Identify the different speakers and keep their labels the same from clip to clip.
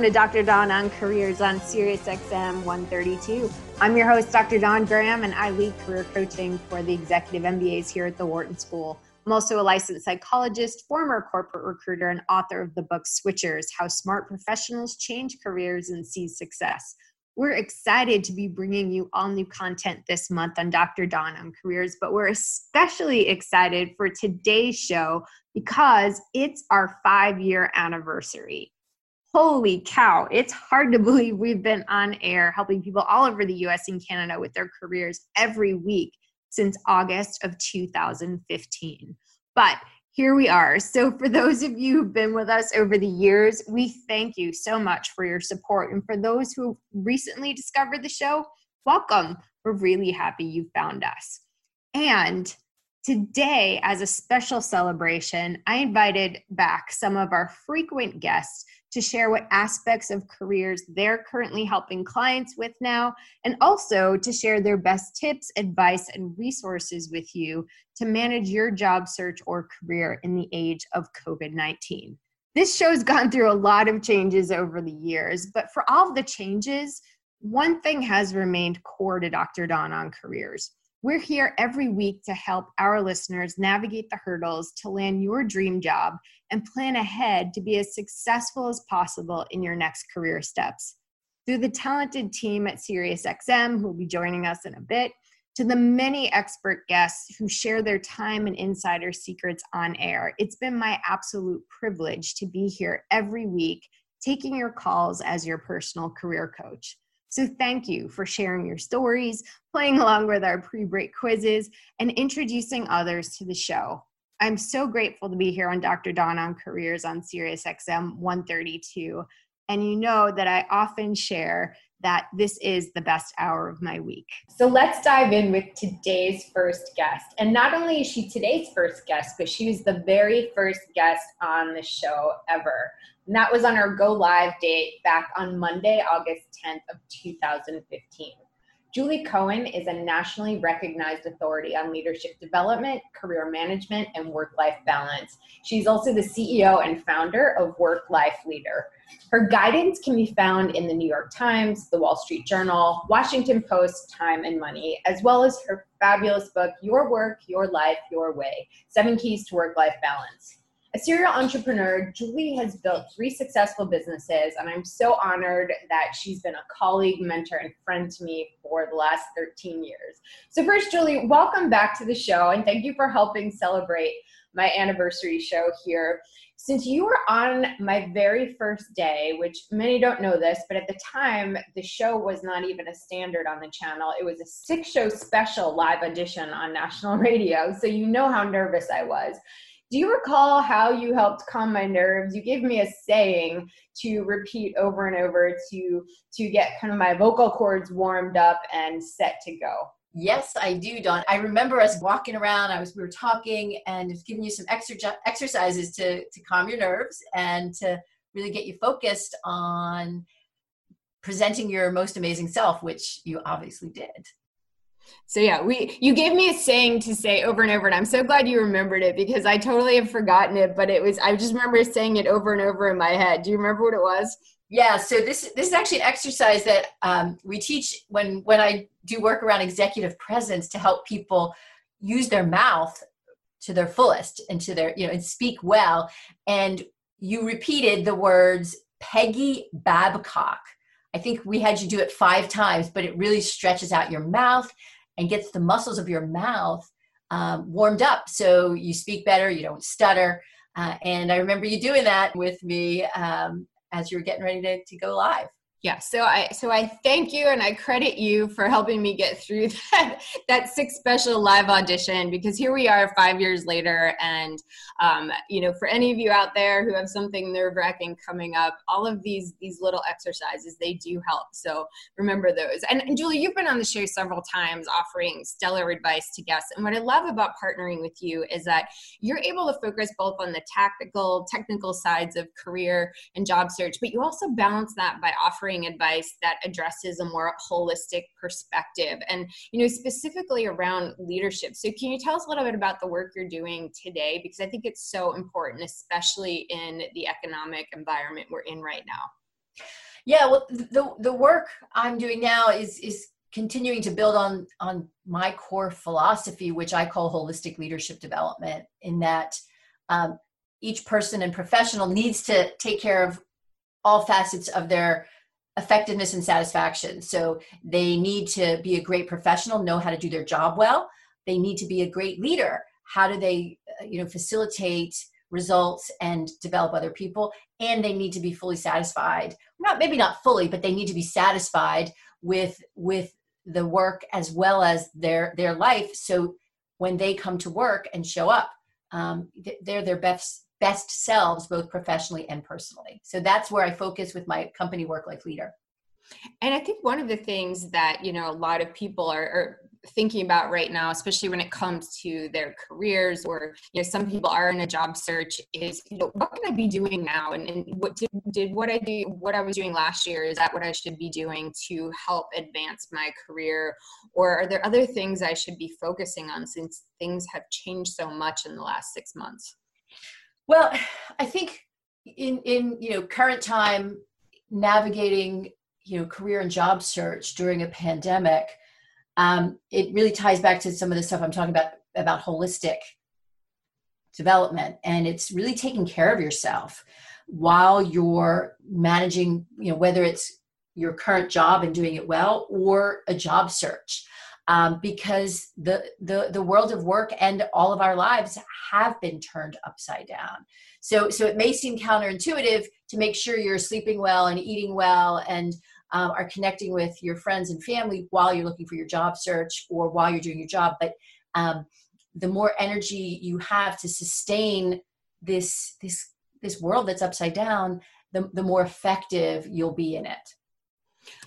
Speaker 1: Welcome to Dr. Don on Careers on SiriusXM 132. I'm your host, Dr. Don Graham, and I lead career coaching for the executive MBAs here at the Wharton School. I'm also a licensed psychologist, former corporate recruiter, and author of the book Switchers How Smart Professionals Change Careers and Seize Success. We're excited to be bringing you all new content this month on Dr. Don on Careers, but we're especially excited for today's show because it's our five year anniversary holy cow, it's hard to believe we've been on air helping people all over the US and Canada with their careers every week since August of 2015. But here we are. So, for those of you who've been with us over the years, we thank you so much for your support. And for those who recently discovered the show, welcome. We're really happy you found us. And today, as a special celebration, I invited back some of our frequent guests to share what aspects of careers they're currently helping clients with now, and also to share their best tips, advice, and resources with you to manage your job search or career in the age of COVID 19. This show's gone through a lot of changes over the years, but for all the changes, one thing has remained core to Dr. Don on careers we're here every week to help our listeners navigate the hurdles to land your dream job and plan ahead to be as successful as possible in your next career steps. Through the talented team at SiriusXM, who will be joining us in a bit, to the many expert guests who share their time and insider secrets on air, it's been my absolute privilege to be here every week, taking your calls as your personal career coach. So, thank you for sharing your stories, playing along with our pre break quizzes, and introducing others to the show. I'm so grateful to be here on Dr. Don on Careers on SiriusXM 132. And you know that I often share that this is the best hour of my week.
Speaker 2: So let's dive in with today's first guest. And not only is she today's first guest, but she was the very first guest on the show ever. And that was on our go live date back on Monday, August 10th of 2015. Julie Cohen is a nationally recognized authority on leadership development, career management, and work life balance. She's also the CEO and founder of Work Life Leader. Her guidance can be found in the New York Times, the Wall Street Journal, Washington Post, Time and Money, as well as her fabulous book, Your Work, Your Life, Your Way Seven Keys to Work Life Balance. A serial entrepreneur, Julie has built three successful businesses, and I'm so honored that she's been a colleague, mentor, and friend to me for the last 13 years. So, first, Julie, welcome back to the show, and thank you for helping celebrate my anniversary show here. Since you were on my very first day, which many don't know this, but at the time, the show was not even a standard on the channel. It was a six show special live edition on national radio. So, you know how nervous I was. Do you recall how you helped calm my nerves? You gave me a saying to repeat over and over to to get kind of my vocal cords warmed up and set to go.
Speaker 3: Yes, I do, Don. I remember us walking around. I was we were talking and was giving you some extra exercises to to calm your nerves and to really get you focused on presenting your most amazing self, which you obviously did.
Speaker 1: So yeah, we you gave me a saying to say over and over, and I'm so glad you remembered it because I totally have forgotten it. But it was I just remember saying it over and over in my head. Do you remember what it was?
Speaker 3: Yeah. So this this is actually an exercise that um, we teach when when I do work around executive presence to help people use their mouth to their fullest and to their you know and speak well. And you repeated the words Peggy Babcock. I think we had you do it five times, but it really stretches out your mouth and gets the muscles of your mouth um, warmed up so you speak better, you don't stutter. Uh, and I remember you doing that with me um, as you were getting ready to, to go live.
Speaker 1: Yeah, so I so I thank you and I credit you for helping me get through that that six special live audition because here we are five years later and um, you know for any of you out there who have something nerve wracking coming up, all of these these little exercises they do help. So remember those. And, and Julie, you've been on the show several times offering stellar advice to guests. And what I love about partnering with you is that you're able to focus both on the tactical technical sides of career and job search, but you also balance that by offering advice that addresses a more holistic perspective and you know specifically around leadership. So can you tell us a little bit about the work you're doing today? Because i think it's so important especially in the economic environment we're in right now.
Speaker 3: Yeah well the the work i'm doing now is is continuing to build on on my core philosophy which i call holistic leadership development in that um, each person and professional needs to take care of all facets of their effectiveness and satisfaction. So they need to be a great professional, know how to do their job well. They need to be a great leader. How do they, uh, you know, facilitate results and develop other people? And they need to be fully satisfied. Not maybe not fully, but they need to be satisfied with with the work as well as their their life. So when they come to work and show up, um, they're their best best selves, both professionally and personally. So that's where I focus with my company work life leader.
Speaker 1: And I think one of the things that, you know, a lot of people are, are thinking about right now especially when it comes to their careers or you know some people are in a job search is you know what can i be doing now and, and what did, did what i do what i was doing last year is that what i should be doing to help advance my career or are there other things i should be focusing on since things have changed so much in the last six months
Speaker 3: well, I think in in you know current time navigating you know career and job search during a pandemic, um, it really ties back to some of the stuff I'm talking about about holistic development, and it's really taking care of yourself while you're managing you know whether it's your current job and doing it well or a job search um, because the, the the world of work and all of our lives have been turned upside down. So so it may seem counterintuitive to make sure you're sleeping well and eating well and um, are connecting with your friends and family while you're looking for your job search or while you're doing your job, but um, the more energy you have to sustain this this this world that's upside down, the, the more effective you'll be in it.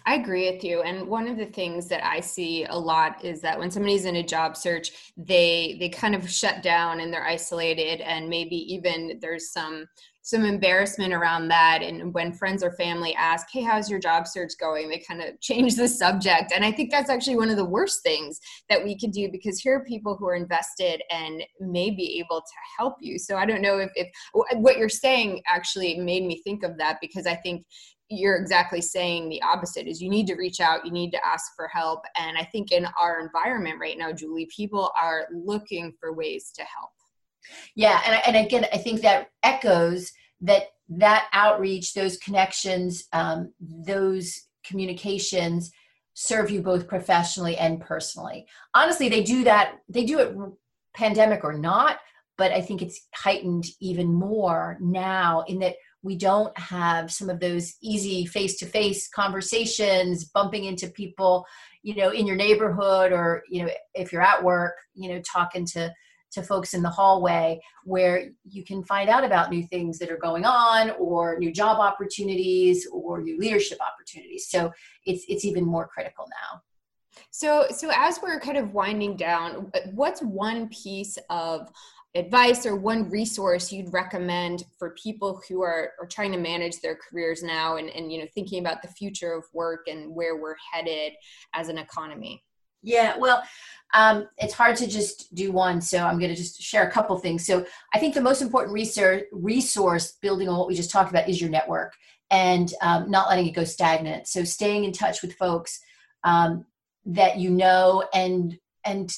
Speaker 1: I agree with you. And one of the things that I see a lot is that when somebody's in a job search, they they kind of shut down and they're isolated and maybe even there's some some embarrassment around that and when friends or family ask hey how's your job search going they kind of change the subject and i think that's actually one of the worst things that we could do because here are people who are invested and may be able to help you so i don't know if, if what you're saying actually made me think of that because i think you're exactly saying the opposite is you need to reach out you need to ask for help. And i think in our environment right now julie people are looking for ways to help.
Speaker 3: Yeah and, and again i think that echoes that that outreach those connections um, those communications serve you both professionally and personally. Honestly they do that they do it pandemic or not but i think it's heightened even more now in that we don't have some of those easy face-to-face conversations bumping into people you know in your neighborhood or you know if you're at work you know talking to to folks in the hallway where you can find out about new things that are going on or new job opportunities or new leadership opportunities. So it's it's even more critical now.
Speaker 1: So so as we're kind of winding down what's one piece of advice or one resource you'd recommend for people who are, are trying to manage their careers now and, and you know thinking about the future of work and where we're headed as an economy?
Speaker 3: Yeah well um, it's hard to just do one so i'm going to just share a couple things. So i think the most important research, resource building on what we just talked about is your network and um, not letting it go stagnant. So staying in touch with folks um, that you know and and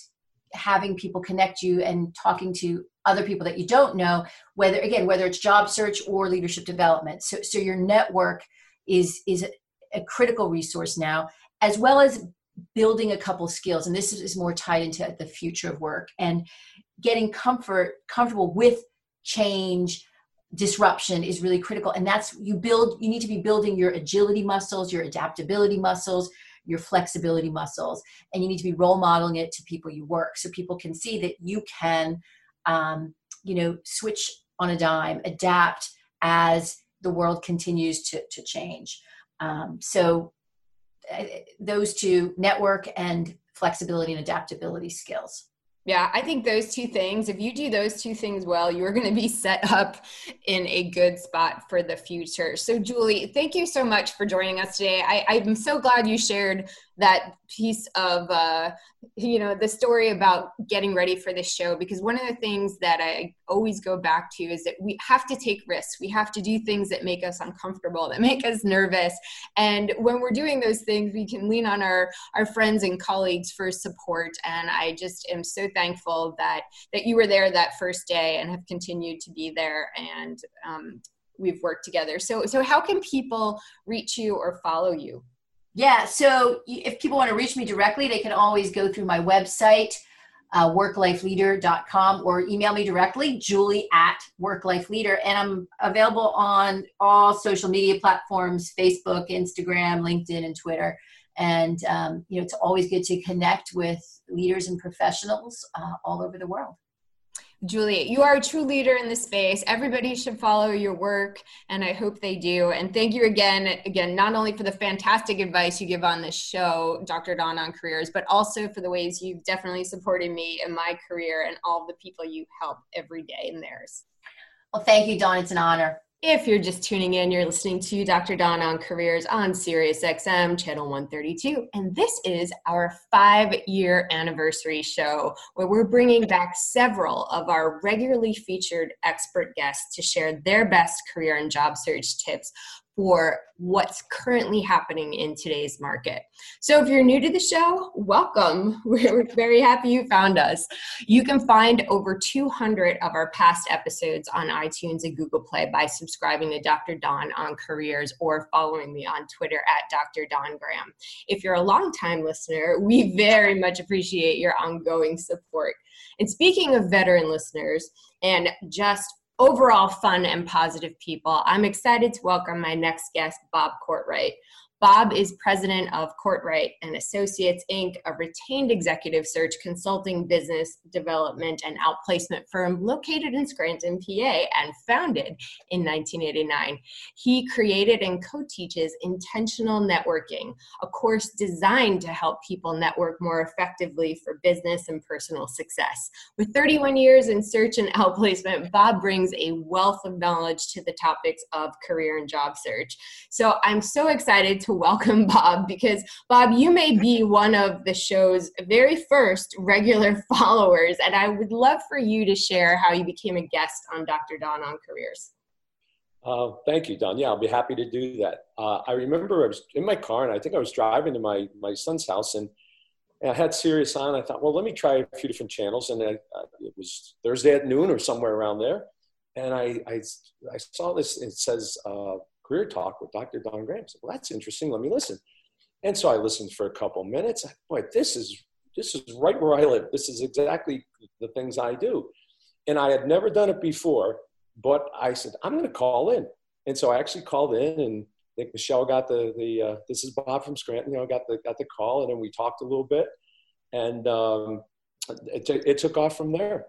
Speaker 3: having people connect you and talking to other people that you don't know whether again whether it's job search or leadership development. So, so your network is is a critical resource now as well as building a couple skills. And this is more tied into the future of work and getting comfort comfortable with change disruption is really critical. And that's you build you need to be building your agility muscles your adaptability muscles your flexibility muscles and you need to be role modeling it to people you work so people can see that you can um, you know switch on a dime adapt as the world continues to, to change. Um, so uh, those two network and flexibility and adaptability skills
Speaker 1: yeah, I think those two things, if you do those two things well, you're going to be set up in a good spot for the future. So, Julie, thank you so much for joining us today. I, I'm so glad you shared that piece of uh, you know the story about getting ready for this show because one of the things that i always go back to is that we have to take risks. We have to do things that make us uncomfortable that make us nervous. And when we're doing those things we can lean on our our friends and colleagues for support. And i just am so thankful that that you were there that first day and have continued to be there. And um, we've worked together. So so how can people reach you or follow you
Speaker 3: yeah, so if people want to reach me directly, they can always go through my website, uh, worklifeleader.com, or email me directly, julie at worklifeleader. And I'm available on all social media platforms Facebook, Instagram, LinkedIn, and Twitter. And, um, you know, it's always good to connect with leaders and professionals uh, all over the world.
Speaker 1: Juliet, you are a true leader in the space. Everybody should follow your work, and I hope they do. And thank you again, again, not only for the fantastic advice you give on this show, Dr. Don on Careers, but also for the ways you've definitely supported me in my career and all the people you help every day in theirs.
Speaker 3: Well, thank you, Don. It's an honor.
Speaker 1: If you're just tuning in, you're listening to Dr. Don on Careers on Sirius XM, channel 132. And this is our five year anniversary show where we're bringing back several of our regularly featured expert guests to share their best career and job search tips for what's currently happening in today's market. So, if you're new to the show, welcome. We're very happy you found us. You can find over 200 of our past episodes on iTunes and Google Play by subscribing to Dr. Don on Careers or following me on Twitter at Dr. Don Graham. If you're a longtime listener, we very much appreciate your ongoing support. And speaking of veteran listeners and just overall fun and positive people. I'm excited to welcome my next guest, Bob Courtright. Bob is president of Courtright and Associates Inc., a retained executive search consulting business development and outplacement firm located in Scranton, PA, and founded in 1989. He created and co-teaches Intentional Networking, a course designed to help people network more effectively for business and personal success. With 31 years in search and outplacement, Bob brings a wealth of knowledge to the topics of career and job search. So I'm so excited to welcome Bob because, Bob, you may be one of the show's very first regular followers, and I would love for you to share how you became a guest on Dr. Don on Careers.
Speaker 4: Uh, thank you, Don. Yeah, I'll be happy to do that. Uh, I remember I was in my car, and I think I was driving to my, my son's house, and, and I had Sirius on. I thought, well, let me try a few different channels, and I, uh, it was Thursday at noon or somewhere around there, and I I, I saw this. It says uh, career talk with Dr. Don Graham. I said, well, that's interesting. Let me listen. And so I listened for a couple minutes. Boy, this is this is right where I live. This is exactly the things I do. And I had never done it before, but I said, I'm going to call in. And so I actually called in and I think Michelle got the, the uh, this is Bob from Scranton, you know, got the, got the call and then we talked a little bit and um, it, it took off from there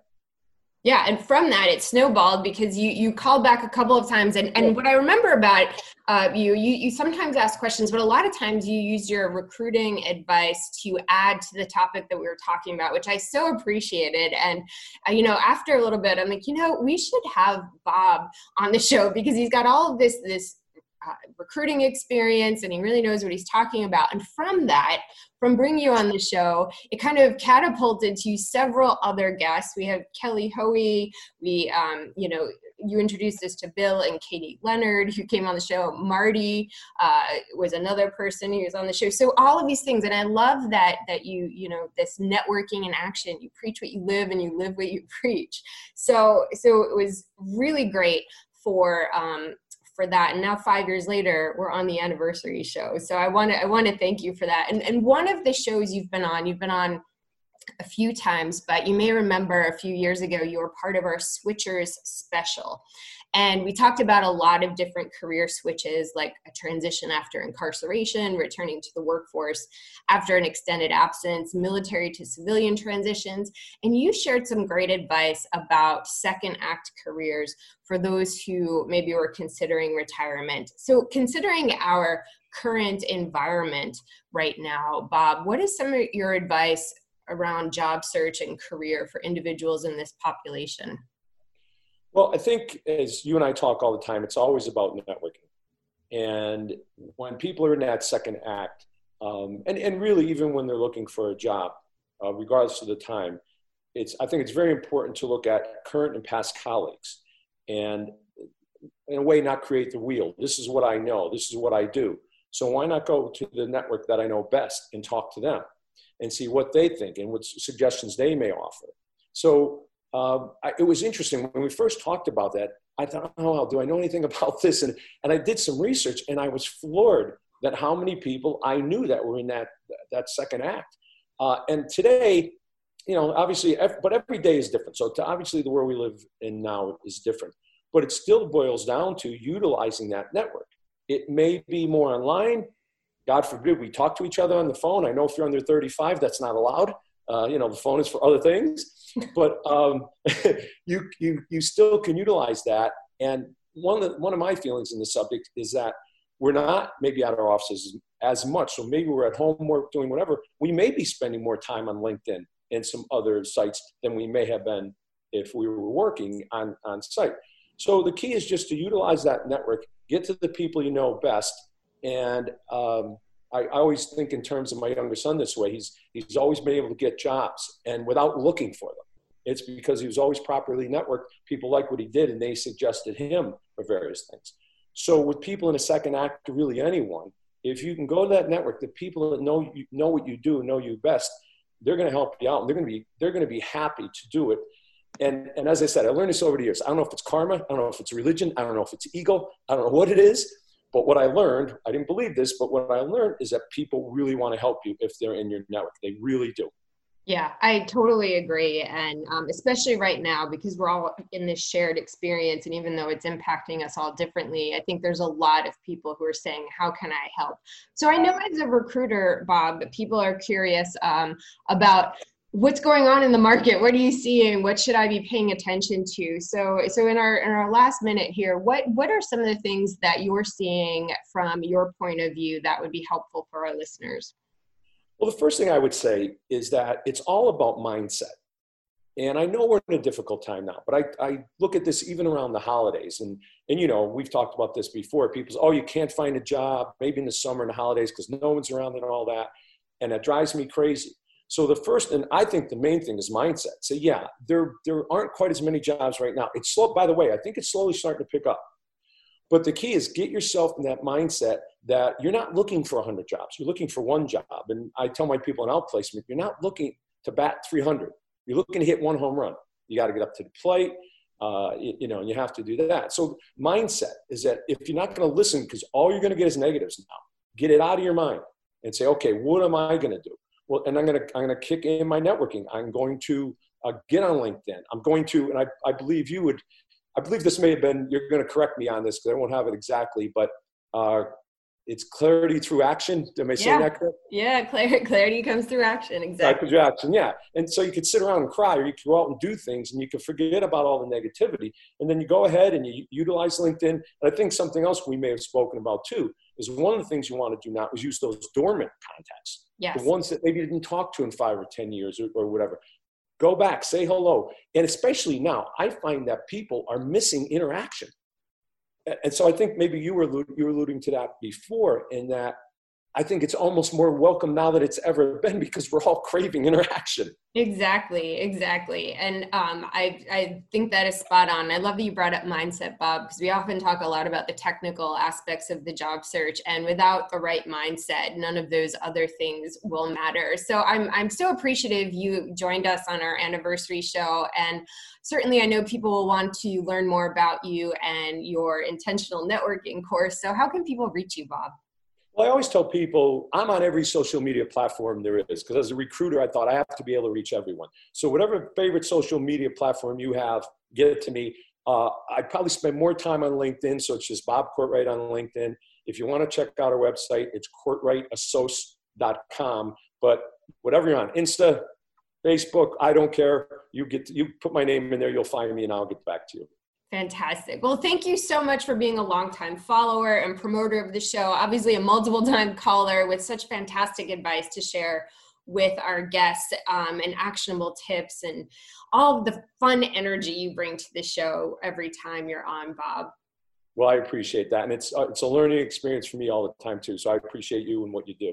Speaker 1: yeah and from that it snowballed because you you called back a couple of times. And and what i remember about uh, you you you sometimes ask questions but a lot of times you use your recruiting advice to add to the topic that we were talking about which i so appreciated. And uh, you know after a little bit i'm like you know we should have bob on the show because he's got all of this this uh, recruiting experience and he really knows what he's talking about. And from that, from bringing you on the show, it kind of catapulted to several other guests. We have Kelly Hoey. We, um, you know, you introduced us to Bill and Katie Leonard, who came on the show. Marty uh, was another person who was on the show. So all of these things, and I love that that you, you know, this networking in action. You preach what you live, and you live what you preach. So, so it was really great for um, for that. And now five years later we're on the anniversary show. So i want to i want to thank you for that. And and one of the shows you've been on you've been on a few times but you may remember a few years ago you were part of our switchers special And we talked about a lot of different career switches, like a transition after incarceration, returning to the workforce after an extended absence, military to civilian transitions. And you shared some great advice about second act careers for those who maybe were considering retirement. So, considering our current environment right now, Bob, what is some of your advice around job search and career for individuals in this population?
Speaker 4: Well, I think as you and I talk all the time, it's always about networking. And when people are in that second act, um, and, and really even when they're looking for a job, uh, regardless of the time, it's, I think it's very important to look at current and past colleagues and in a way not create the wheel. This is what I know. This is what I do. So why not go to the network that I know best and talk to them and see what they think and what suggestions they may offer. So um, I, it was interesting when we first talked about that. I thought, oh, do I know anything about this? And, and I did some research and I was floored that how many people I knew that were in that, that second act. Uh, and today, you know, obviously, but every day is different. So obviously the world we live in now is different, but it still boils down to utilizing that network. It may be more online. God forbid we talk to each other on the phone. I know if you're under 35, that's not allowed. Uh, you know, the phone is for other things, but um, you, you, you still can utilize that. And one of, the, one of my feelings in the subject is that we're not maybe at our offices as much. So maybe we're at home, we're doing whatever. We may be spending more time on LinkedIn and some other sites than we may have been if we were working on, on site. So the key is just to utilize that network, get to the people you know best. And um, I, I, always think in terms of my younger son this way. He's, he's always been able to get jobs and without looking for them. It's because he was always properly networked. People like what he did and they suggested him for various things. So with people in a second act, really anyone, if you can go to that network, the people that know you know what you do, know you best, they're going to help you out. And they're going to be they're going to be happy to do it and, and as I said, I learned this over the years. I don't know if it's karma. I don't know if it's religion. I don't know if it's ego. I don't know what it is. But what I learned, I didn't believe this, but what I learned is that people really want to help you if they're in your network. They really do.
Speaker 1: Yeah, I totally agree. And um, especially right now, because we're all in this shared experience, and even though it's impacting us all differently, I think there's a lot of people who are saying, How can I help? So I know as a recruiter, Bob, people are curious um, about what's going on in the market? What are you seeing what should i be paying attention to? So so in our in our last minute here what what are some of the things that you're seeing from your point of view that would be helpful for our listeners?
Speaker 4: Well the first thing i would say is that it's all about mindset. And i know we're in a difficult time now but i, I look at this even around the holidays. And and you know we've talked about this before. People say oh you can't find a job maybe in the summer and the holidays because no one's around and all that. And that drives me crazy so the first, and I think the main thing is mindset. So yeah, there there aren't quite as many jobs right now. It's slow. By the way, I think it's slowly starting to pick up. But the key is get yourself in that mindset that you're not looking for 100 jobs. You're looking for one job. And I tell my people in outplacement, you're not looking to bat 300. You're looking to hit one home run. You got to get up to the plate. Uh, you, you, know, and you have to do that. So mindset is that if you're not going to listen, because all you're going to get is negatives now, get it out of your mind and say, okay, what am I going to do? Well, and I'm going to I'm going to kick in my networking. I'm going to uh, get on LinkedIn. I'm going to, and I, I believe you would, I believe this may have been. You're going to correct me on this because I won't have it exactly, but uh, it's clarity through action. Am I saying
Speaker 1: yeah.
Speaker 4: that correct?
Speaker 1: Yeah, clarity, clarity comes through action. Exactly.
Speaker 4: Through action, yeah. And so you could sit around and cry, or you could go out and do things, and you could forget about all the negativity, and then you go ahead and you utilize LinkedIn. And I think something else we may have spoken about too is one of the things you want to do now is use those dormant contacts.
Speaker 1: Yes.
Speaker 4: The ones that maybe you didn't talk to in five or 10 years or, or whatever. Go back, say hello. And especially now, I find that people are missing interaction. And so I think maybe you were, you were alluding to that before in that I think it's almost more welcome now that it's ever been because we're all craving interaction.
Speaker 1: Exactly, exactly. And um, I, I think that is spot on. I love that you brought up mindset, Bob, because we often talk a lot about the technical aspects of the job search. And without the right mindset, none of those other things will matter. So I'm, I'm so appreciative you joined us on our anniversary show. And certainly, I know people will want to learn more about you and your intentional networking course. So, how can people reach you, Bob?
Speaker 4: Well, I always tell people I'm on every social media platform there is because as a recruiter, I thought I have to be able to reach everyone. So, whatever favorite social media platform you have, get it to me. Uh, I'd probably spend more time on LinkedIn, so it's just Bob Courtright on LinkedIn. If you want to check out our website, it's courtrightassoc.com. But whatever you're on, Insta, Facebook, I don't care. You get you put my name in there, you'll find me, and I'll get back to you.
Speaker 1: Fantastic. Well, thank you so much for being a longtime follower and promoter of the show. Obviously, a multiple time caller with such fantastic advice to share with our guests um, and actionable tips and all the fun energy you bring to the show every time you're on, Bob.
Speaker 4: Well, I appreciate that, and it's uh, it's a learning experience for me all the time too. So I appreciate you and what you do.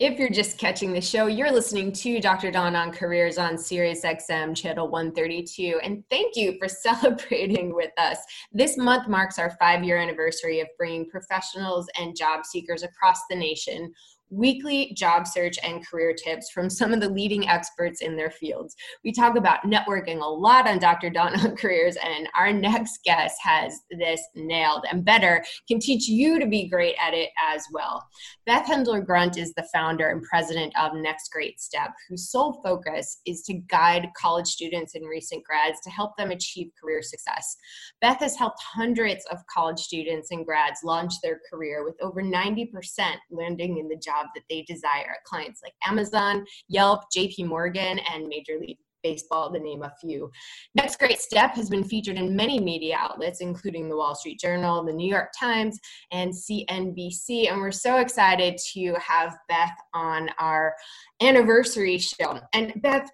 Speaker 1: If you're just catching the show, you're listening to Dr. Don on Careers on Sirius XM channel 132. And thank you for celebrating with us. This month marks our five year anniversary of bringing professionals and job seekers across the nation weekly job search and career tips from some of the leading experts in their fields. We talk about networking a lot on Dr. Don on Careers, and our next guest has this nailed and better, can teach you to be great at it as well. Beth Hendler Grant is the founder and president of Next Great Step, whose sole focus is to guide college students and recent grads to help them achieve career success. Beth has helped hundreds of college students and grads launch their career with over 90% landing in the job job that they desire clients like Amazon, Yelp, JP Morgan, and Major League Baseball, to name a few. Next Great Step has been featured in many media outlets, including the Wall Street Journal, the New York Times, and CNBC. And we're so excited to have Beth on our anniversary show. And Beth,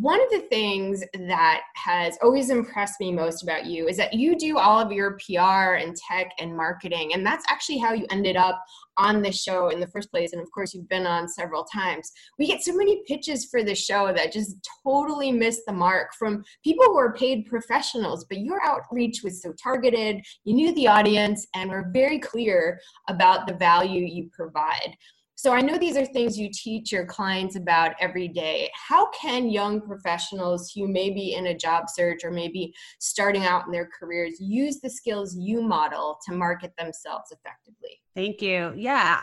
Speaker 1: one of the things that has always impressed me most about you is that you do all of your PR and tech and marketing. And that's actually how you ended up on the show in the first place. And of course, you've been on several times. We get so many pitches for the show that just totally miss the mark from people who are paid professionals. But your outreach was so targeted, you knew the audience, and were very clear about the value you provide. So I know these are things you teach your clients about every day. How can young professionals who may be in a job search or maybe starting out in their careers use the skills you model to market themselves effectively?
Speaker 5: Thank you. Yeah,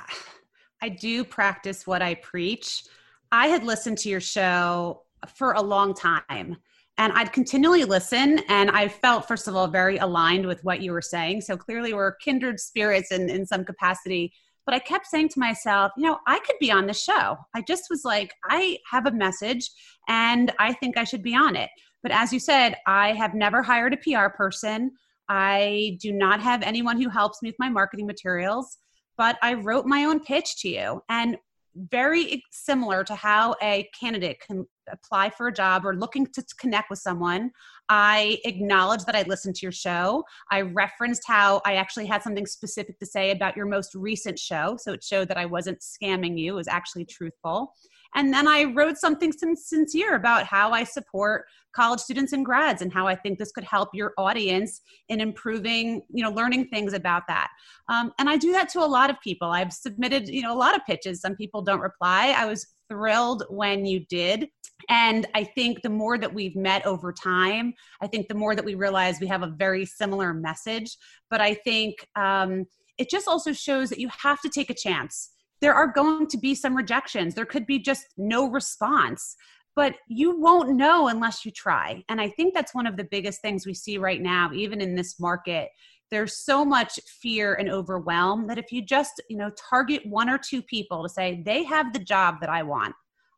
Speaker 5: I do practice what I preach. I had listened to your show for a long time and I'd continually listen. And I felt, first of all, very aligned with what you were saying. So clearly, we're kindred spirits in, in some capacity but I kept saying to myself, you know, I could be on the show. I just was like, I have a message and I think I should be on it. But as you said, I have never hired a PR person. I do not have anyone who helps me with my marketing materials, but I wrote my own pitch to you. And very similar to how a candidate can apply for a job or looking to connect with someone, I acknowledged that I listened to your show. I referenced how I actually had something specific to say about your most recent show. So it showed that I wasn't scamming you, it was actually truthful. And then I wrote something sincere about how I support college students and grads and how I think this could help your audience in improving, you know, learning things about that. Um, and I do that to a lot of people. I've submitted, you know, a lot of pitches. Some people don't reply. I was thrilled when you did. And I think the more that we've met over time, I think the more that we realize we have a very similar message. But I think um, it just also shows that you have to take a chance. There are going to be some rejections, there could be just no response. But you won't know unless you try. And I think that's one of the biggest things we see right now, even in this market. There's so much fear and overwhelm that if you just you know target one or two people to say they have the job that i want.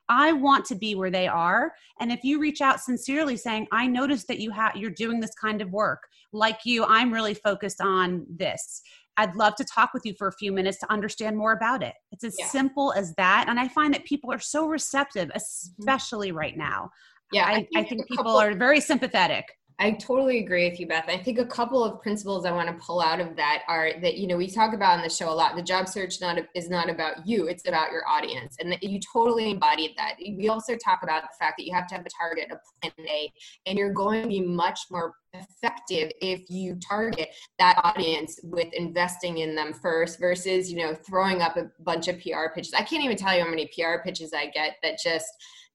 Speaker 5: I want to be where they are. And if you reach out sincerely saying i noticed that you have you're doing this kind of work. Like you i'm really focused on this i'd love to talk with you for a few minutes to understand more about it it's as yeah. simple as that and i find that people are so receptive mm-hmm. especially mm-hmm. right now yeah i, I think, I think people couple- are very sympathetic
Speaker 1: I totally agree with you, Beth. I think a couple of principles I want to pull out of that are that you know we talk about on the show a lot. The job search not is not about you; it's about your audience, and you totally embodied that. We also talk about the fact that you have to have a target, a plan A, and you're going to be much more effective if you target that audience with investing in them first versus you know throwing up a bunch of PR pitches. I can't even tell you how many PR pitches I get that just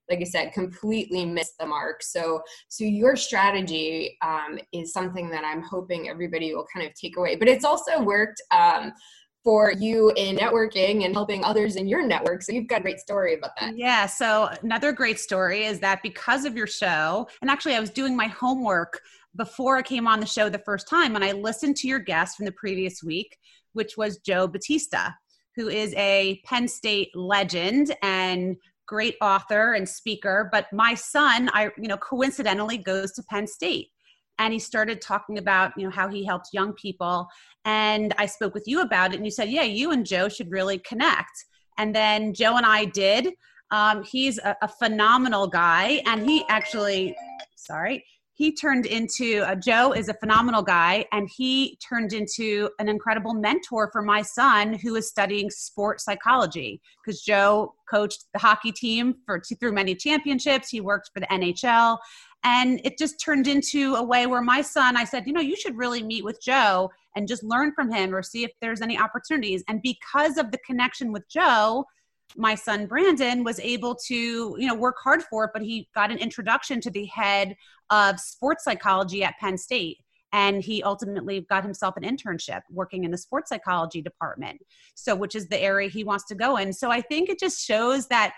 Speaker 1: like I said, completely missed the mark. So, so your strategy um, is something that I'm hoping everybody will kind of take away. But it's also worked um, for you in networking and helping others in your network. So you've got a great story about that.
Speaker 5: Yeah. So another great story is that because of your show, and actually I was doing my homework before I came on the show the first time, and I listened to your guest from the previous week, which was Joe Battista, who is a Penn State legend and great author and speaker. But my son, I you know, coincidentally goes to Penn State. And he started talking about you know how he helps young people. And i spoke with you about it and you said yeah you and joe should really connect. And then joe and i did. Um, he's a, a, phenomenal guy. And he actually sorry he turned into uh, joe is a phenomenal guy and he turned into an incredible mentor for my son who is studying sports psychology. Because joe coached the hockey team for through many championships. He worked for the nhl and it just turned into a way where my son i said you know you should really meet with joe and just learn from him or see if there's any opportunities. And because of the connection with joe my son Brandon was able to, you know, work hard for it, but he got an introduction to the head of sports psychology at Penn State. And he ultimately got himself an internship working in the sports psychology department. So, which is the area he wants to go in. So, I think it just shows that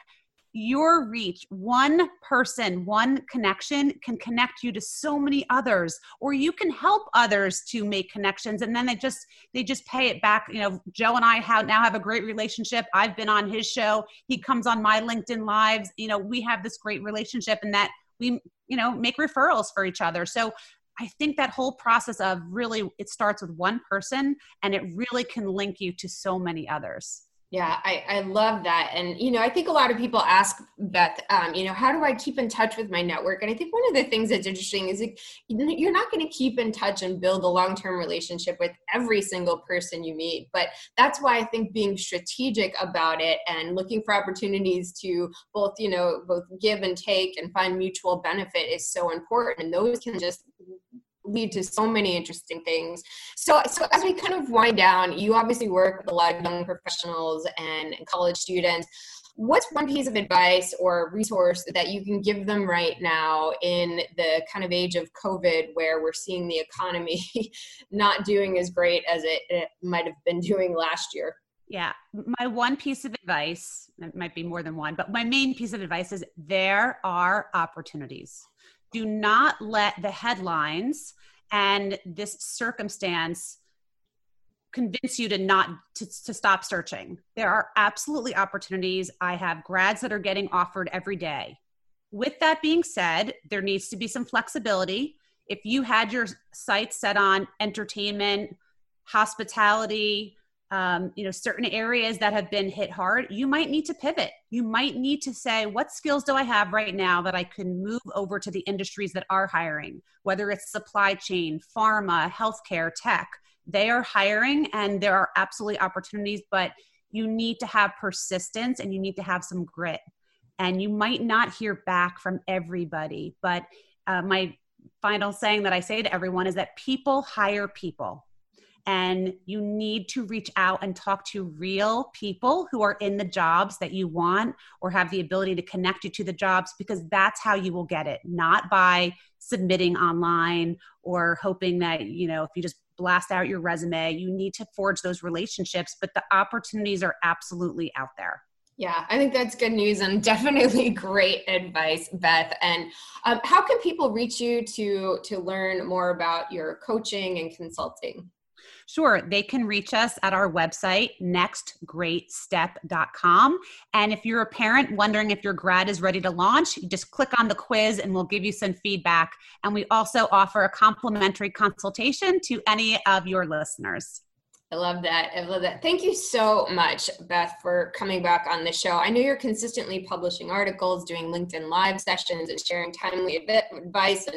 Speaker 5: your reach one person one connection can connect you to so many others or you can help others to make connections and then they just they just pay it back you know joe and i have now have a great relationship i've been on his show he comes on my linkedin lives you know we have this great relationship and that we you know make referrals for each other so I think that whole process of really it starts with one person and it really can link you to so many others.
Speaker 1: Yeah, I, I love that. And, you know, I think a lot of people ask Beth, um, you know, how do I keep in touch with my network? And I think one of the things that's interesting is like, you're not going to keep in touch and build a long term relationship with every single person you meet. But that's why I think being strategic about it and looking for opportunities to both, you know, both give and take and find mutual benefit is so important. And those can just lead to so many interesting things. So, so as we kind of wind down, you obviously work with a lot of young professionals and college students. What's one piece of advice or resource that you can give them right now in the kind of age of COVID where we're seeing the economy not doing as great as it, it might have been doing last year?
Speaker 5: Yeah. My one piece of advice, it might be more than one, but my main piece of advice is there are opportunities do not let the headlines and this circumstance convince you to not to, to stop searching. There are absolutely opportunities. I have grads that are getting offered every day. With that being said there needs to be some flexibility. If you had your sights set on entertainment hospitality um, you know certain areas that have been hit hard you might need to pivot. You might need to say what skills do i have right now that i can move over to the industries that are hiring? Whether it's supply chain pharma healthcare tech they are hiring and there are absolutely opportunities but you need to have persistence and you need to have some grit. And you might not hear back from everybody but uh, my final saying that i say to everyone is that people hire people and you need to reach out and talk to real people who are in the jobs that you want or have the ability to connect you to the jobs because that's how you will get it not by submitting online or hoping that you know if you just blast out your resume you need to forge those relationships but the opportunities are absolutely out there
Speaker 1: yeah, I think that's good news and definitely great advice, Beth. And um, how can people reach you to to learn more about your coaching and consulting?
Speaker 5: Sure, they can reach us at our website, nextgreatstep.com. And if you're a parent wondering if your grad is ready to launch, just click on the quiz and we'll give you some feedback. And we also offer a complimentary consultation to any of your listeners.
Speaker 1: I love that. I love that. Thank you so much, Beth, for coming back on the show. I know you're consistently publishing articles, doing LinkedIn live sessions, and sharing timely advice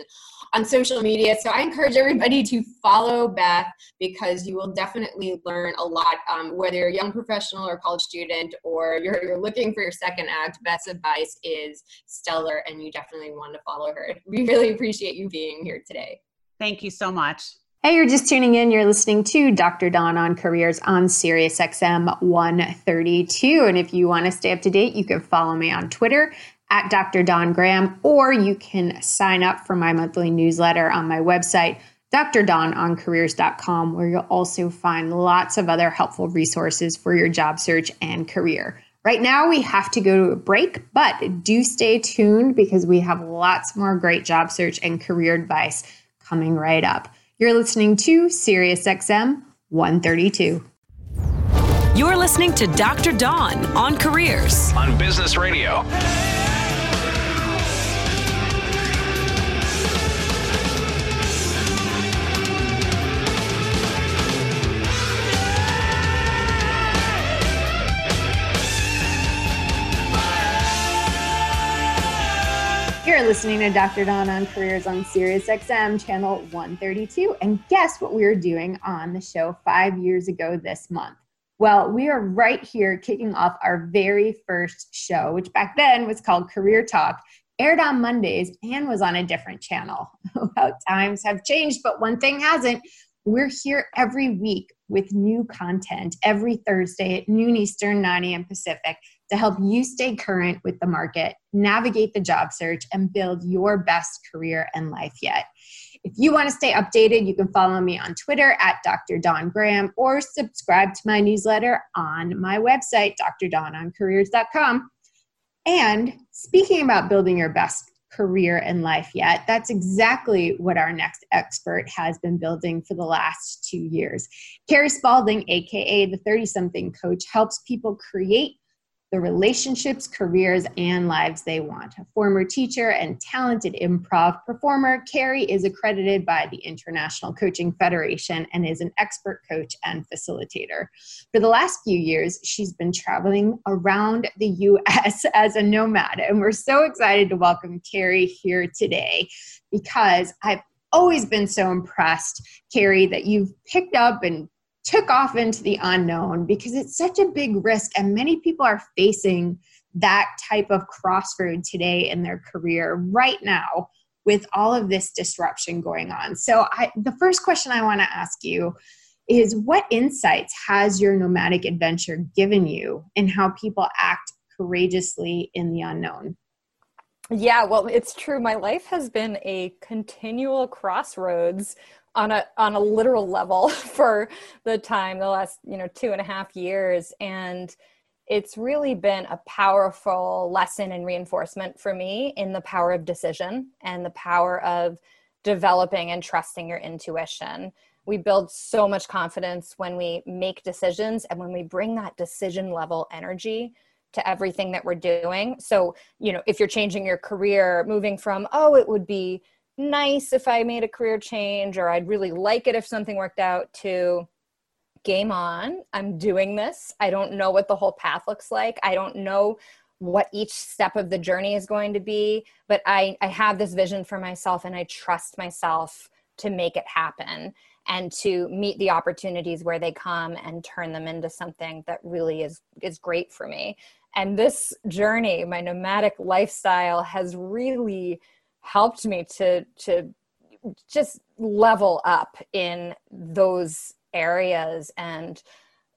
Speaker 1: on social media. So I encourage everybody to follow Beth because you will definitely learn a lot. Um, whether you're a young professional or college student, or you're, you're looking for your second act, Beth's advice is stellar, and you definitely want to follow her. We really appreciate you being here today.
Speaker 5: Thank you so much.
Speaker 6: Hey, you're just tuning in. You're listening to Dr. Don on Careers on Sirius XM 132. And if you want to stay up to date, you can follow me on Twitter at Dr. Don Graham, or you can sign up for my monthly newsletter on my website, drdononcareers.com, where you'll also find lots of other helpful resources for your job search and career. Right now, we have to go to a break, but do stay tuned because we have lots more great job search and career advice
Speaker 1: coming right up. You're listening to SiriusXM 132.
Speaker 7: You're listening to Dr. Don on Careers
Speaker 8: on Business Radio.
Speaker 1: You're listening to Dr. Dawn on Careers on Sirius XM channel 132. And guess what we were doing on the show five years ago this month? Well, we are right here kicking off our very first show, which back then was called Career Talk, aired on Mondays and was on a different channel. times have changed, but one thing hasn't. We're here every week with new content every Thursday at noon Eastern, 9 a.m. Pacific to help you stay current with the market, navigate the job search, and build your best career and life yet. If you want to stay updated, you can follow me on Twitter at Dr. Dawn Graham or subscribe to my newsletter on my website, drdononcareers.com. And speaking about building your best career and life yet, that's exactly what our next expert has been building for the last two years. Carrie Spaulding, aka the 30 something coach, helps people create the relationships, careers, and lives they want. A former teacher and talented improv performer, Carrie is accredited by the International Coaching Federation and is an expert coach and facilitator. For the last few years, she's been traveling around the US as a nomad, and we're so excited to welcome Carrie here today because I've always been so impressed, Carrie, that you've picked up and took off into the unknown because it's such a big risk and many people are facing that type of crossroad today in their career right now with all of this disruption going on. So I the first question I want to ask you is what insights has your nomadic adventure given you in how people act courageously in the unknown?
Speaker 9: Yeah, well, it's true. My life has been a continual crossroads on a on a literal level for the time the last you know two and a half years. And it's really been a powerful lesson and reinforcement for me in the power of decision and the power of developing and trusting your intuition. We build so much confidence when we make decisions and when we bring that decision level energy to everything that we're doing. So you know if you're changing your career moving from oh it would be nice if I made a career change or I'd really like it if something worked out to game on. I'm doing this. I don't know what the whole path looks like. I don't know what each step of the journey is going to be, but I, I have this vision for myself and I trust myself to make it happen and to meet the opportunities where they come and turn them into something that really is is great for me. And this journey, my nomadic lifestyle has really helped me to to just level up in those areas and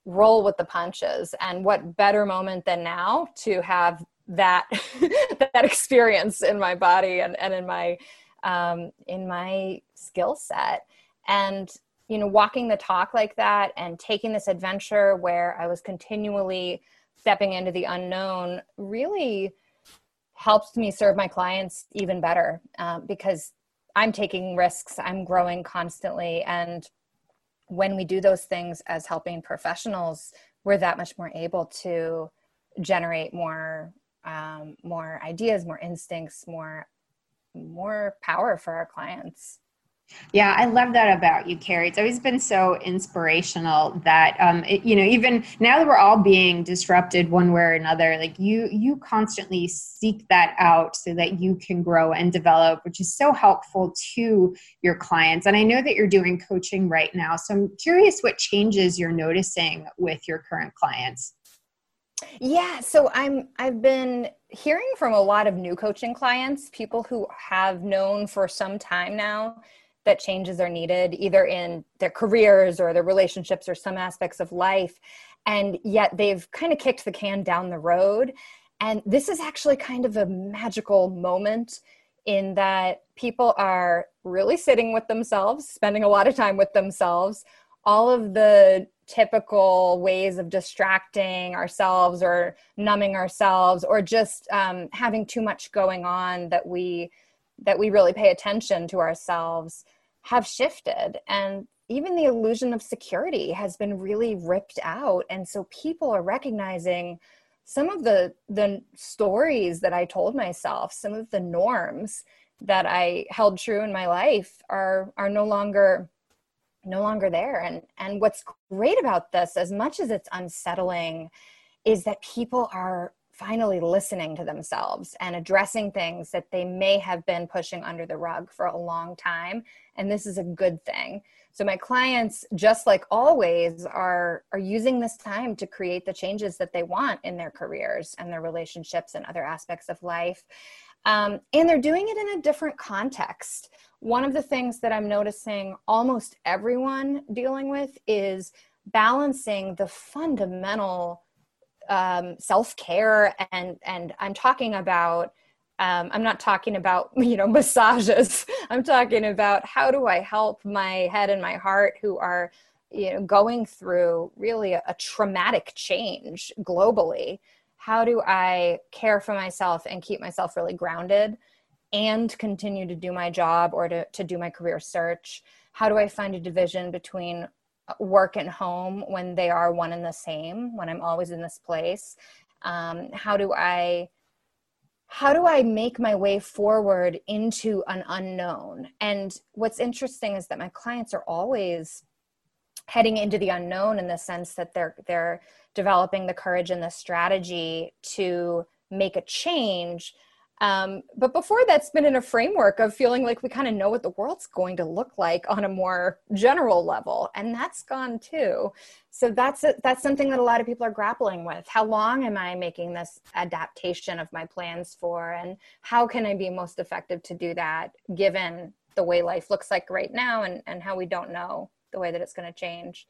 Speaker 9: roll with the punches. And what better moment than now to have that that experience in my body and, and in my um, in my skill set. And you know walking the talk like that and taking this adventure where i was continually stepping into the unknown really helps me serve my clients even better um, because I'm taking risks, I'm growing constantly. And when we do those things as helping professionals, we're that much more able to generate more um, more ideas, more instincts, more more power for our clients.
Speaker 1: Yeah, I love that about you, Carrie. It's always been so inspirational that um, it, you know, even now that we're all being disrupted one way or another, like you, you constantly seek that out so that you can grow and develop, which is so helpful to your clients. And I know that you're doing coaching right now, so I'm curious what changes you're noticing with your current clients.
Speaker 9: Yeah, so I'm I've been hearing from a lot of new coaching clients, people who have known for some time now that changes are needed either in their careers or their relationships or some aspects of life. And yet they've kind of kicked the can down the road. And this is actually kind of a magical moment in that people are really sitting with themselves spending a lot of time with themselves. All of the typical ways of distracting ourselves or numbing ourselves or just um, having too much going on that we that we really pay attention to ourselves have shifted and even the illusion of security has been really ripped out. And so people are recognizing some of the the stories that i told myself some of the norms that i held true in my life are are no longer no longer there. And and what's great about this as much as it's unsettling is that people are finally listening to themselves and addressing things that they may have been pushing under the rug for a long time. And this is a good thing. So my clients just like always are are using this time to create the changes that they want in their careers and their relationships and other aspects of life. Um, and they're doing it in a different context. One of the things that i'm noticing almost everyone dealing with is balancing the fundamental um, self-care and and i'm talking about um, i'm not talking about you know massages. I'm talking about how do i help my head and my heart who are you know going through really a, a traumatic change globally. How do i care for myself and keep myself really grounded and continue to do my job or to, to do my career search? How do i find a division between work and home when they are one and the same when i'm always in this place um, how do i how do i make my way forward into an unknown? And what's interesting is that my clients are always heading into the unknown in the sense that they're they're developing the courage and the strategy to make a change um, but before that's been in a framework of feeling like we kind of know what the world's going to look like on a more general level, and that's gone too. So that's a, that's something that a lot of people are grappling with. How long am I making this adaptation of my plans for, and how can I be most effective to do that given the way life looks like right now, and and how we don't know the way that it's going to change.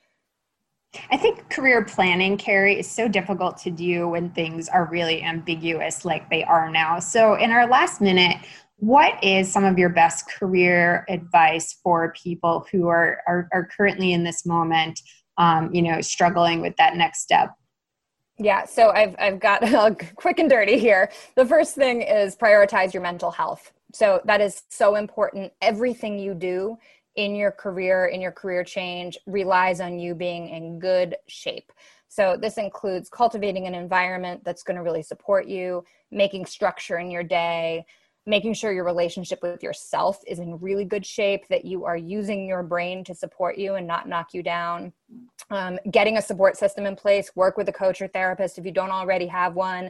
Speaker 6: I think career planning, Carrie, is so difficult to do when things are really ambiguous like they are now. So, in our last minute, what is some of your best career advice for people who are, are, are currently in this moment, um, you know, struggling with that next step?
Speaker 9: Yeah, so I've, I've got quick and dirty here. The first thing is prioritize your mental health. So that is so important. Everything you do in your career, in your career change, relies on you being in good shape. So, this includes cultivating an environment that's going to really support you, making structure in your day, making sure your relationship with yourself is in really good shape, that you are using your brain to support you and not knock you down. Um, getting a support system in place, work with a coach or therapist if you don't already have one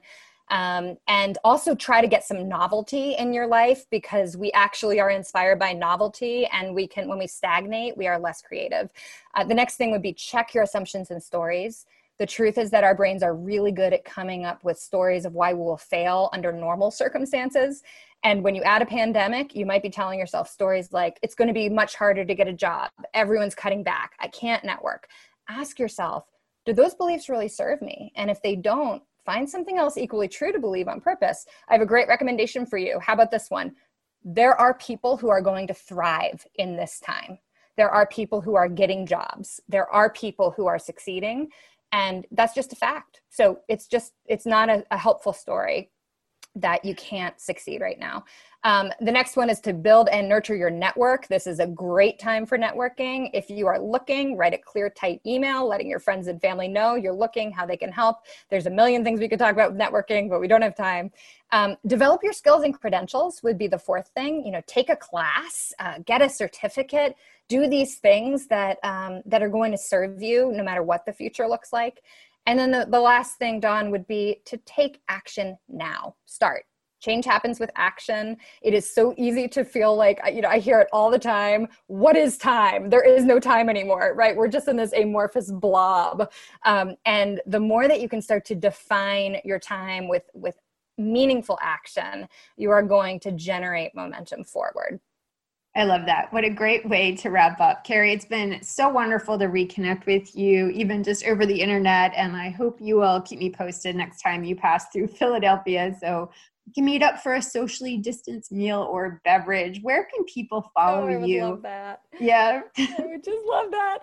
Speaker 9: um, and also try to get some novelty in your life because we actually are inspired by novelty and we can when we stagnate we are less creative. Uh, the next thing would be check your assumptions and stories. The truth is that our brains are really good at coming up with stories of why we will fail under normal circumstances. And when you add a pandemic you might be telling yourself stories like it's going to be much harder to get a job. Everyone's cutting back. I can't network. Ask yourself do those beliefs really serve me? And if they don't find something else equally true to believe on purpose. I have a great recommendation for you. How about this one? There are people who are going to thrive in this time. There are people who are getting jobs. There are people who are succeeding. And that's just a fact. So it's just, it's not a, a helpful story that you can't succeed right now. Um, the next one is to build and nurture your network. This is a great time for networking. If you are looking, write a clear, tight email, letting your friends and family know you're looking, how they can help. There's a million things we could talk about with networking, but we don't have time. Um, develop your skills and credentials would be the fourth thing. You know, take a class, uh, get a certificate, do these things that um, that are going to serve you no matter what the future looks like. And then the, the last thing, Dawn, would be to take action now. Start. Change happens with action. It is so easy to feel like, you know, I hear it all the time. What is time? There is no time anymore, right? We're just in this amorphous blob. Um, and the more that you can start to define your time with, with meaningful action, you are going to generate momentum forward.
Speaker 6: I love that. What a great way to wrap up. Carrie, it's been so wonderful to reconnect with you, even just over the internet. And I hope you will keep me posted next time you pass through Philadelphia. So we can meet up for a socially distanced meal or beverage. Where can people follow
Speaker 9: oh,
Speaker 6: you?
Speaker 9: Love that.
Speaker 6: Yeah.
Speaker 9: I would just love that.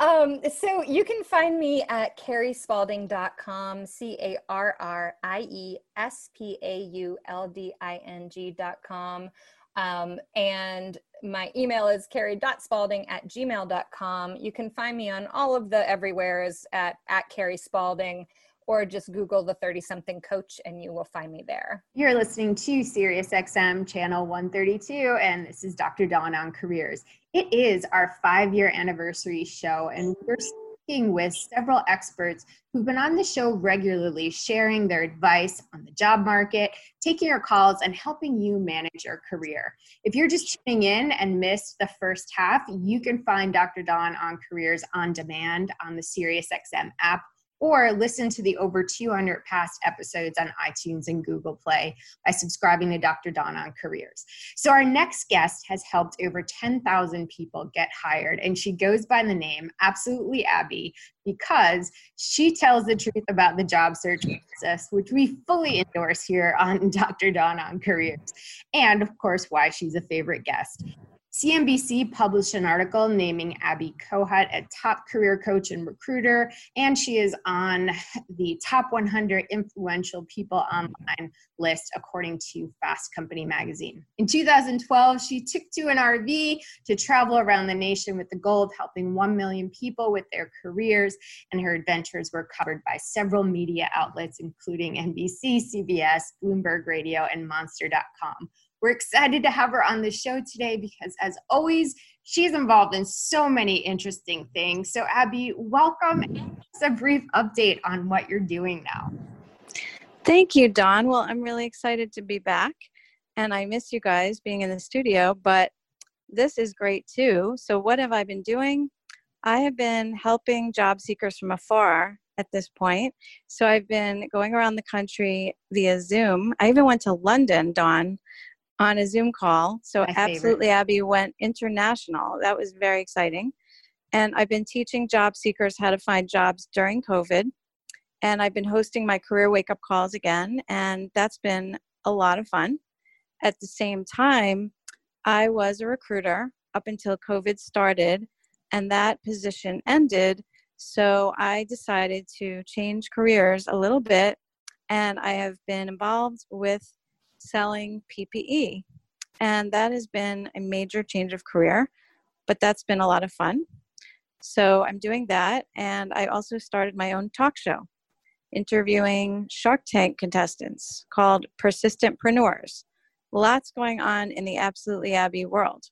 Speaker 9: Um, so you can find me at carriespaulding.com, C A R R I E S P A U L D I N G.com Um, and my email is carrie.spaulding at gmail.com. You can find me on all of the everywheres at, at Carrie Spaulding or just Google the 30 something coach and you will find me there.
Speaker 1: You're listening to SiriusXM channel 132, and this is Dr. Dawn on Careers. It is our five year anniversary show, and we're speaking with several experts who've been on the show regularly, sharing their advice on the job market, taking your calls, and helping you manage your career. If you're just tuning in and missed the first half, you can find Dr. Dawn on Careers on demand on the SiriusXM app or listen to the over 200 past episodes on iTunes and Google Play by subscribing to Dr. Dawn on Careers. So, our next guest has helped over 10,000 people get hired, and she goes by the name Absolutely Abby because she tells the truth about the job search process, which we fully endorse here on Dr. Dawn on Careers, and of course, why she's a favorite guest. CNBC published an article naming Abby Kohut a top career coach and recruiter, and she is on the top 100 influential people online mm-hmm. list according to Fast Company magazine. In 2012, she took to an RV to travel around the nation with the goal of helping 1 million people with their careers, and her adventures were covered by several media outlets, including NBC, CBS, Bloomberg Radio, and Monster.com. We're excited to have her on the show today because, as always, she's involved in so many interesting things. So, Abby, welcome. Just a brief update on what you're doing now.
Speaker 10: Thank you, Dawn. Well, I'm really excited to be back, and I miss you guys being in the studio, but this is great too. So, what have I been doing? I have been helping job seekers from afar at this point. So I've been going around the country via Zoom. I even went to London, Dawn, on a Zoom call. So, My absolutely, favorite. Abby went international. That was very exciting. And I've been teaching job seekers how to find jobs during COVID. And I've been hosting my career wake up calls again. And that's been a lot of fun. At the same time, I was a recruiter up until COVID started, and that position ended. So I decided to change careers a little bit, and I have been involved with selling PPE. And that has been a major change of career, but that's been a lot of fun. So I'm doing that. And I also started my own talk show interviewing Shark Tank contestants called Persistentpreneurs. Lots going on in the Absolutely Abby world.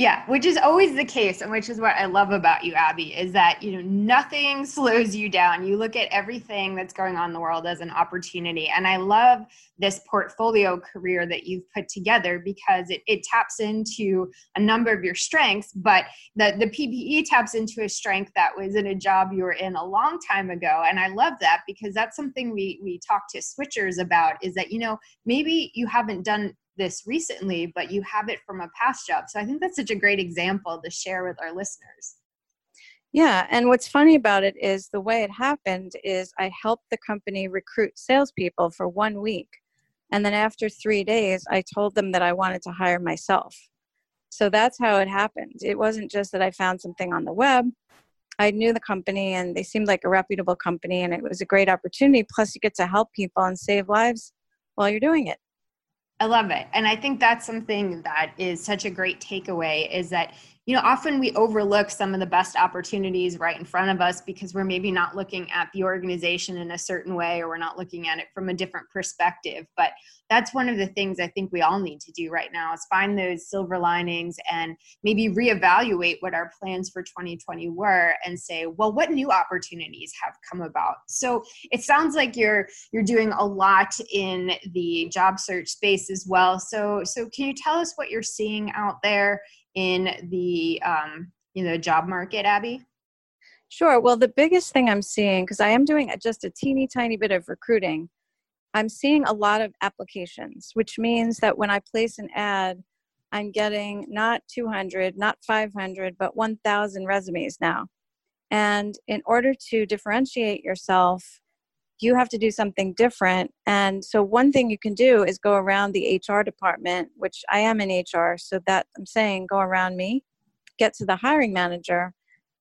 Speaker 1: Yeah, which is always the case, and which is what I love about you, Abby, is that you know nothing slows you down. You look at everything that's going on in the world as an opportunity, and I love this portfolio career that you've put together because it, it taps into a number of your strengths, but the the PPE taps into a strength that was in a job you were in a long time ago, and I love that because that's something we we talk to switchers about is that you know maybe you haven't done this recently, but you have it from a past job. So I think that's such a great example to share with our listeners.
Speaker 10: Yeah, and what's funny about it is the way it happened is I helped the company recruit salespeople for one week. And then after three days, I told them that I wanted to hire myself. So that's how it happened. It wasn't just that I found something on the web. I knew the company and they seemed like a reputable company and it was a great opportunity. Plus, you get to help people and save lives while you're doing it.
Speaker 1: I love it. And I think that's something that is such a great takeaway is that you know often we overlook some of the best opportunities right in front of us because we're maybe not looking at the organization in a certain way or we're not looking at it from a different perspective. But that's one of the things i think we all need to do right now is find those silver linings and maybe reevaluate what our plans for 2020 were and say well what new opportunities have come about? So it sounds like you're you're doing a lot in the job search space as well. So so can you tell us what you're seeing out there in the um, you know job market, Abby?
Speaker 10: Sure. Well, the biggest thing I'm seeing, because I am doing just a teeny tiny bit of recruiting, I'm seeing a lot of applications, which means that when I place an ad, I'm getting not 200, not 500, but 1,000 resumes now. And in order to differentiate yourself, you have to do something different. And so, one thing you can do is go around the HR department, which I am in HR, so that I'm saying go around me, get to the hiring manager.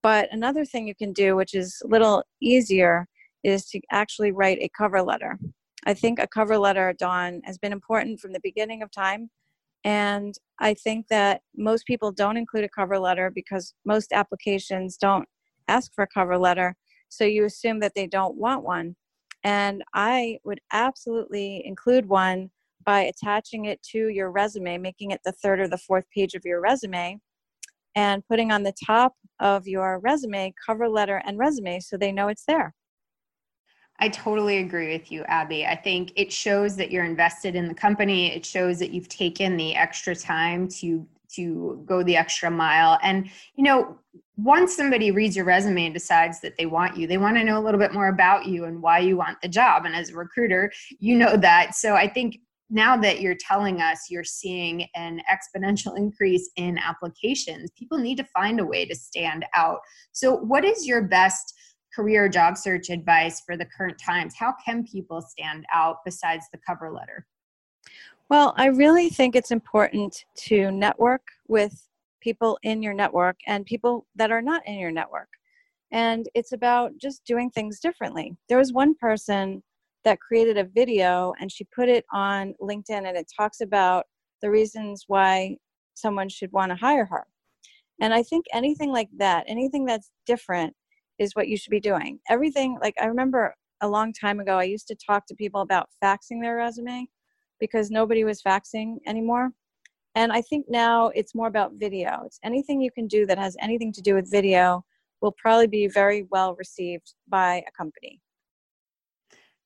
Speaker 10: But another thing you can do, which is a little easier, is to actually write a cover letter. I think a cover letter, Dawn, has been important from the beginning of time And I think that most people don't include a cover letter because most applications don't ask for a cover letter. So you assume that they don't want one. And I would absolutely include one by attaching it to your resume, making it the third or the fourth page of your resume, and putting on the top of your resume cover letter and resume so they know it's there.
Speaker 1: I totally agree with you, Abby. I think it shows that you're invested in the company. It shows that you've taken the extra time to to go the extra mile. And you know, once somebody reads your resume and decides that they want you, they want to know a little bit more about you and why you want the job. And as a recruiter, you know that. So I think now that you're telling us you're seeing an exponential increase in applications, people need to find a way to stand out. So, what is your best career job search advice for the current times? How can people stand out besides the cover letter?
Speaker 10: Well, I really think it's important to network with people in your network and people that are not in your network. And it's about just doing things differently. There was one person that created a video and she put it on LinkedIn and it talks about the reasons why someone should want to hire her. And I think anything like that, anything that's different, is what you should be doing. Everything, like I remember a long time ago, I used to talk to people about faxing their resume because nobody was faxing anymore. And I think now it's more about video. It's anything you can do that has anything to do with video will probably be very well received by a company.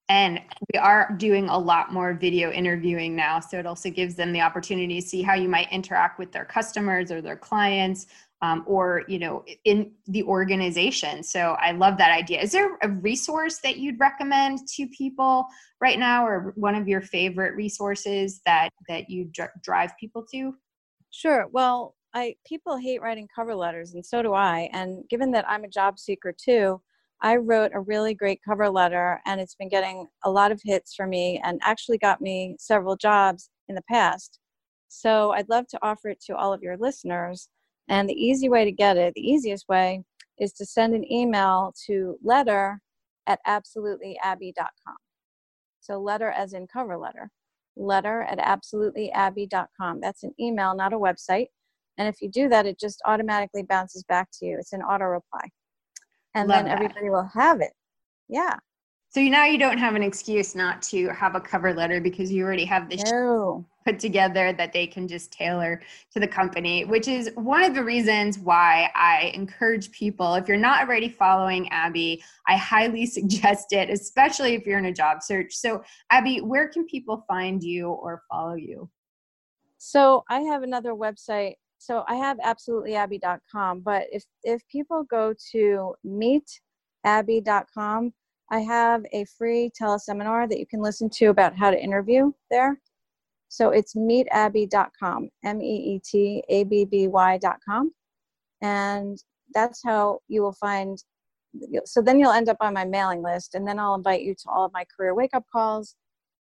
Speaker 1: And we are doing a lot more video interviewing now. So it also gives them the opportunity to see how you might interact with their customers or their clients um, or, you know, in the organization. So I love that idea. Is there a resource that you'd recommend to people right now or one of your favorite resources that, that you dr- drive people to?
Speaker 10: Sure. Well, I people hate writing cover letters and so do I. And given that I'm a job seeker too, I wrote a really great cover letter and it's been getting a lot of hits for me and actually got me several jobs in the past. So I'd love to offer it to all of your listeners. And the easy way to get it, the easiest way, is to send an email to letter at absolutelyabby.com. So letter as in cover letter. Letter at absolutelyabby.com. That's an email, not a website. And if you do that, it just automatically bounces back to you. It's an auto reply and Love then that. everybody will have it. Yeah.
Speaker 1: So now you don't have an excuse not to have a cover letter because you already have this no. Put together that they can just tailor to the company, which is one of the reasons why I encourage people. If you're not already following Abby, I highly suggest it, especially if you're in a job search. So, Abby, where can people find you or follow you?
Speaker 10: So, I have another website so I have absolutelyabby.com, but if if people go to meetabby.com, I have a free teleseminar that you can listen to about how to interview there. So it's meetabby.com, M E E T A B B Y.com. And that's how you will find. So then you'll end up on my mailing list, and then I'll invite you to all of my career wake up calls,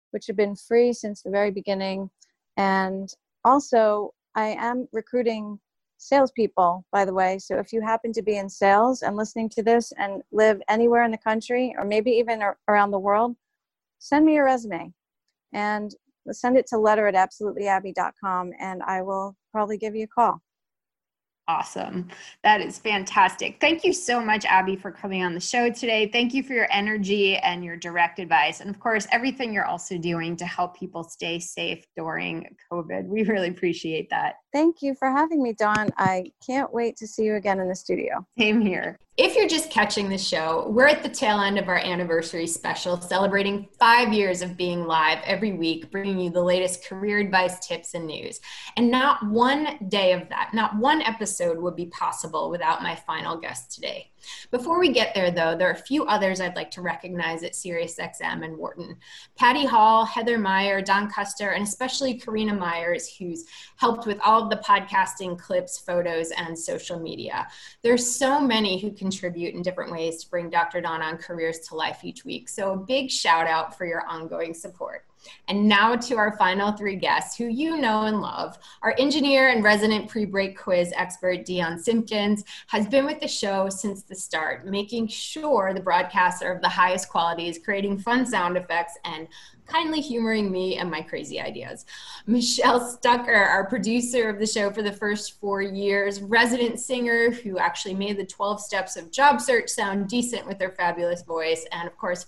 Speaker 10: which have been free since the very beginning. And also, I am recruiting salespeople, by the way. So if you happen to be in sales and listening to this and live anywhere in the country or maybe even around the world, send me your resume and send it to letter at absolutelyabby.com and I will probably give you a call.
Speaker 1: Awesome. That is fantastic. Thank you so much, Abby, for coming on the show today. Thank you for your energy and your direct advice. And of course, everything you're also doing to help people stay safe during COVID. We really appreciate that.
Speaker 10: Thank you for having me, Dawn. I can't wait to see you again in the studio.
Speaker 1: Same here.
Speaker 11: If you're just catching the show, we're at the tail end of our anniversary special, celebrating five years of being live every week, bringing you the latest career advice, tips, and news. And not one day of that, not one episode would be possible without my final guest today. Before we get there, though, there are a few others I'd like to recognize at SiriusXM and Wharton. Patty Hall, Heather Meyer, Don Custer, and especially Karina Myers, who's helped with all of the podcasting clips, photos, and social media. There's so many who contribute in different ways to bring Dr. Dawn on careers to life each week. So a big shout out for your ongoing support.
Speaker 1: And now to our final three guests who you know and love. Our engineer and resident pre break quiz expert, Dion Simpkins, has been with the show since the start, making sure the broadcasts are of the highest qualities, creating fun sound effects, and kindly humoring me and my crazy ideas. Michelle Stucker, our producer of the show for the first four years, resident singer who actually made the 12 steps of job search sound decent with her fabulous voice, and of course,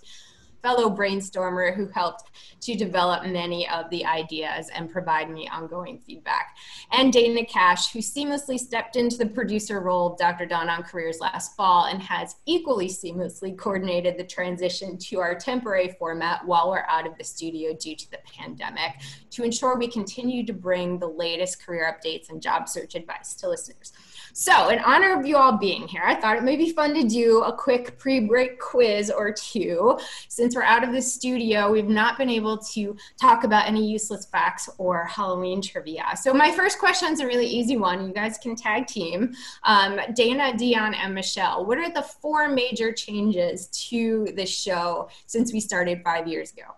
Speaker 1: fellow brainstormer who helped to develop many of the ideas and provide me ongoing feedback. And Dana Cash, who seamlessly stepped into the producer role of Dr. Dawn on Careers last fall and has equally seamlessly coordinated the transition to our temporary format while we're out of the studio due to the pandemic to ensure we continue to bring the latest career updates and job search advice to listeners. So, in honor of you all being here, I thought it may be fun to do a quick pre break quiz or two. Since we're out of the studio, we've not been able to talk about any useless facts or Halloween trivia. So, my first question is a really easy one. You guys can tag team. Um, Dana, Dion, and Michelle, what are the four major changes to the show since we started five years ago?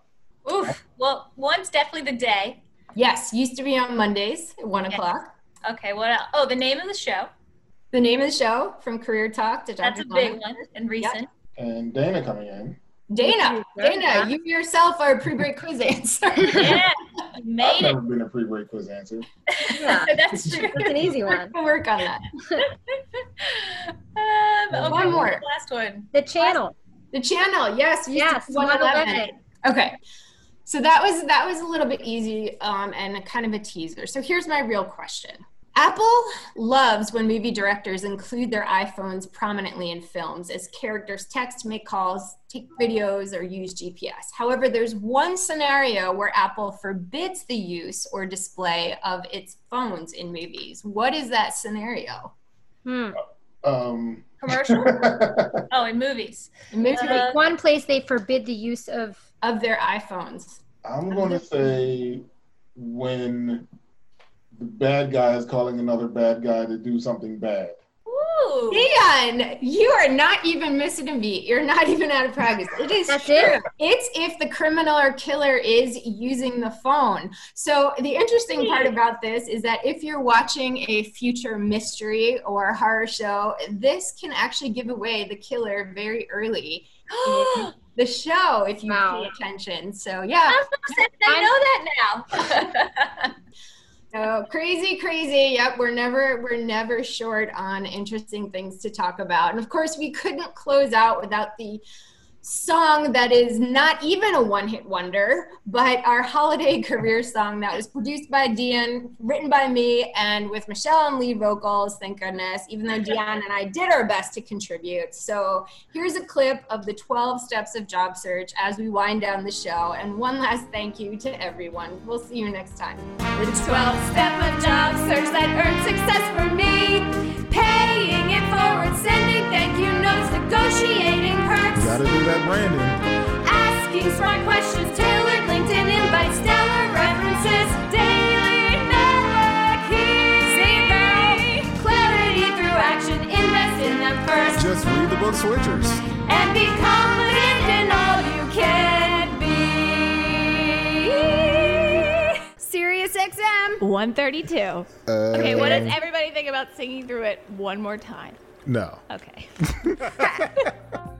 Speaker 12: Oof. Well, one's definitely the day.
Speaker 1: Yes, used to be on Mondays at one o'clock.
Speaker 12: Okay, what else? Oh, the name of the show.
Speaker 1: The name of the show from Career Talk to Dr.
Speaker 12: That's a big one and recent.
Speaker 13: Yep. And Dana coming in.
Speaker 1: Dana, Dana, you yourself are a pre-break quiz answer.
Speaker 12: yeah, you made
Speaker 13: I've
Speaker 12: it.
Speaker 13: never been a pre-break quiz answer.
Speaker 12: Yeah, that's true.
Speaker 9: It's an easy one.
Speaker 1: We'll work on that.
Speaker 12: um, okay,
Speaker 1: One more.
Speaker 12: the Last one.
Speaker 9: The channel.
Speaker 1: The channel, yes,
Speaker 9: Yes,
Speaker 1: 111. Okay. So that was that was a little bit easy um, and a kind of a teaser. So here's my real question. Apple loves when movie directors include their iPhones prominently in films as characters text, make calls, take videos, or use GPS. However, there's one scenario where Apple forbids the use or display of its phones in movies. What is that scenario?
Speaker 9: Hmm.
Speaker 13: Um,
Speaker 12: Commercial. oh, in movies.
Speaker 1: In movies
Speaker 12: Uh,
Speaker 14: One place they forbid the use of
Speaker 1: of their iPhones.
Speaker 13: I'm going to say when the bad guy is calling another bad guy to do something bad.
Speaker 12: Ooh.
Speaker 1: Dion, you are not even missing a beat. You're not even out of practice. It is
Speaker 14: That's
Speaker 1: true.
Speaker 14: it?
Speaker 1: It's if the criminal or killer is using the phone. So the interesting part hmm. about this is that if you're watching a future mystery or horror show, this can actually give away the killer very early the show if you
Speaker 14: Wow.
Speaker 1: pay attention. So yeah.
Speaker 12: I know that now.
Speaker 1: So crazy, crazy. Yep, we're never we're never short on interesting things to talk about. And of course, we couldn't close out without the song that is not even a one-hit wonder, but our holiday career song that was produced by Dion, written by me, and with Michelle and lead vocals. Thank goodness. Even though Dion and I did our best to contribute. So here's a clip of the 12 steps of job search as we wind down the show. And one last thank you to everyone. We'll see you next time.
Speaker 15: The 12 step of job search that earned success for me. Paying it forward, sending thank you notes, negotiating perks.
Speaker 13: Gotta do that branding.
Speaker 15: Asking smart questions, tailored LinkedIn invites, stellar references, daily networking. See. Clarity through action, invest in them first.
Speaker 13: Just read the book Switchers.
Speaker 15: And be confident in all you can be. Sirius XM 132. Uh, okay, what does um, everybody think about singing through it one more time?
Speaker 13: No.
Speaker 15: Okay.